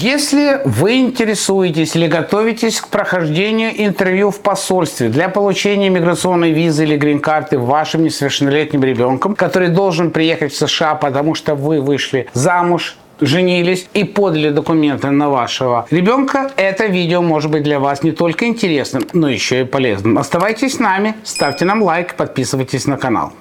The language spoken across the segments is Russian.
Если вы интересуетесь или готовитесь к прохождению интервью в посольстве для получения миграционной визы или грин-карты вашим несовершеннолетним ребенком, который должен приехать в США, потому что вы вышли замуж, женились и подали документы на вашего ребенка, это видео может быть для вас не только интересным, но еще и полезным. Оставайтесь с нами, ставьте нам лайк, подписывайтесь на канал.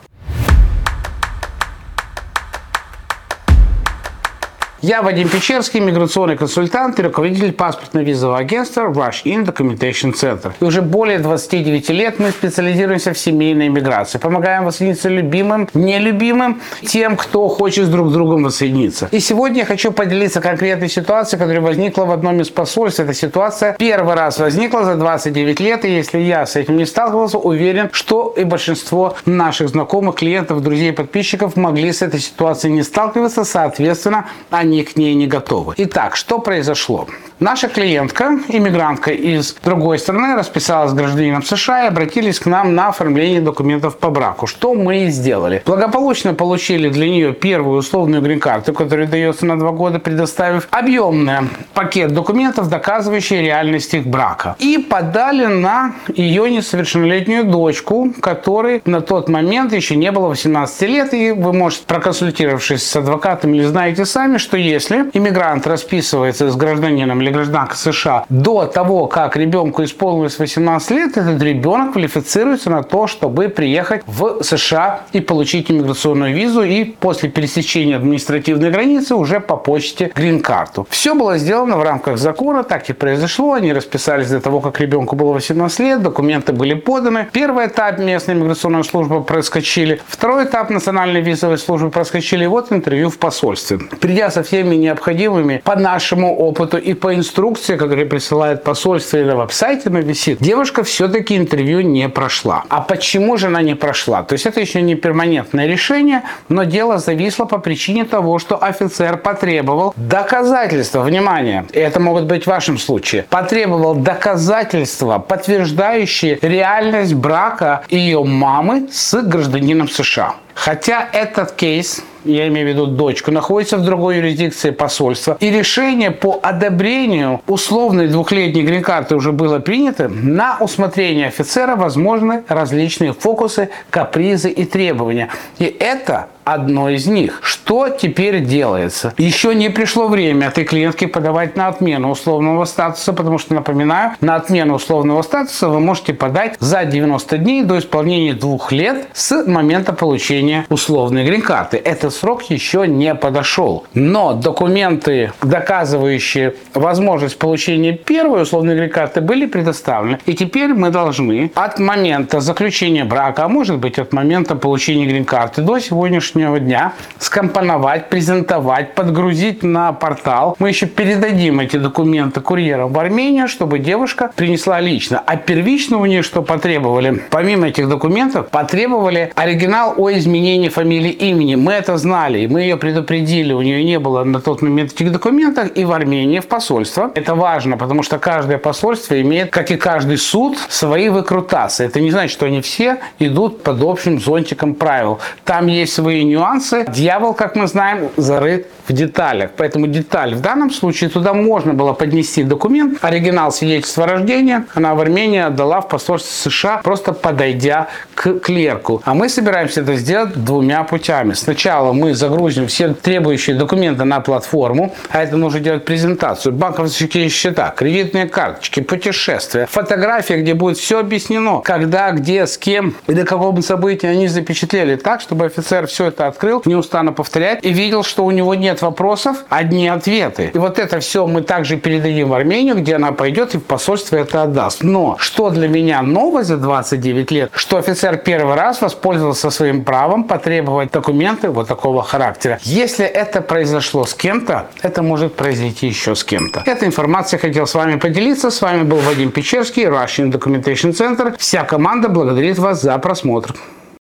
Я Вадим Печерский, миграционный консультант и руководитель паспортно-визового агентства Rush In Documentation Center. И уже более 29 лет мы специализируемся в семейной миграции. Помогаем воссоединиться любимым, нелюбимым, тем, кто хочет друг с другом воссоединиться. И сегодня я хочу поделиться конкретной ситуацией, которая возникла в одном из посольств. Эта ситуация первый раз возникла за 29 лет, и если я с этим не сталкивался, уверен, что и большинство наших знакомых, клиентов, друзей, подписчиков могли с этой ситуацией не сталкиваться, соответственно, они они к ней не готовы. Итак, что произошло? Наша клиентка, иммигрантка из другой страны, расписалась с гражданином США и обратились к нам на оформление документов по браку. Что мы и сделали. Благополучно получили для нее первую условную грин-карту, которая дается на два года, предоставив объемный пакет документов, доказывающий реальность их брака. И подали на ее несовершеннолетнюю дочку, которой на тот момент еще не было 18 лет. И вы можете, проконсультировавшись с адвокатом или знаете сами, что если иммигрант расписывается с гражданином или гражданкой США до того, как ребенку исполнилось 18 лет, этот ребенок квалифицируется на то, чтобы приехать в США и получить иммиграционную визу и после пересечения административной границы уже по почте грин-карту. Все было сделано в рамках закона, так и произошло. Они расписались до того, как ребенку было 18 лет, документы были поданы. Первый этап местная иммиграционная служба проскочили, второй этап национальной визовой службы проскочили, вот интервью в посольстве. Придя со всеми необходимыми по нашему опыту и по инструкции, которые присылает посольство или на веб-сайте на висит, девушка все-таки интервью не прошла. А почему же она не прошла? То есть это еще не перманентное решение, но дело зависло по причине того, что офицер потребовал доказательства, внимание, это могут быть в вашем случае, потребовал доказательства, подтверждающие реальность брака ее мамы с гражданином США. Хотя этот кейс я имею в виду дочку, находится в другой юрисдикции посольства, и решение по одобрению условной двухлетней грин-карты уже было принято, на усмотрение офицера возможны различные фокусы, капризы и требования. И это одно из них. Что теперь делается? Еще не пришло время этой клиентке подавать на отмену условного статуса, потому что, напоминаю, на отмену условного статуса вы можете подать за 90 дней до исполнения двух лет с момента получения условной грин-карты. Это срок еще не подошел. Но документы, доказывающие возможность получения первой условной грин-карты, были предоставлены. И теперь мы должны от момента заключения брака, а может быть от момента получения грин-карты до сегодняшнего дня скомпоновать, презентовать, подгрузить на портал. Мы еще передадим эти документы курьерам в Армению, чтобы девушка принесла лично. А первично у нее что потребовали? Помимо этих документов, потребовали оригинал о изменении фамилии имени. Мы это знали, мы ее предупредили, у нее не было на тот момент этих документов, и в Армении, в посольство. Это важно, потому что каждое посольство имеет, как и каждый суд, свои выкрутасы. Это не значит, что они все идут под общим зонтиком правил. Там есть свои нюансы. Дьявол, как мы знаем, зарыт в деталях. Поэтому деталь в данном случае туда можно было поднести документ, оригинал свидетельства о рождении. Она в Армении отдала в посольство США, просто подойдя к клерку. А мы собираемся это сделать двумя путями. Сначала мы загрузим все требующие документы на платформу, а это нужно делать презентацию, банковские счета, кредитные карточки, путешествия, фотографии, где будет все объяснено, когда, где, с кем и до какого события они запечатлели так, чтобы офицер все это открыл, не устану повторять, и видел, что у него нет вопросов, одни ответы. И вот это все мы также передадим в Армению, где она пойдет и в посольство это отдаст. Но что для меня новое за 29 лет, что офицер первый раз воспользовался своим правом потребовать документы вот такого характера. Если это произошло с кем-то, это может произойти еще с кем-то. Эта информация хотел с вами поделиться. С вами был Вадим Печерский, Russian Documentation Center. Вся команда благодарит вас за просмотр.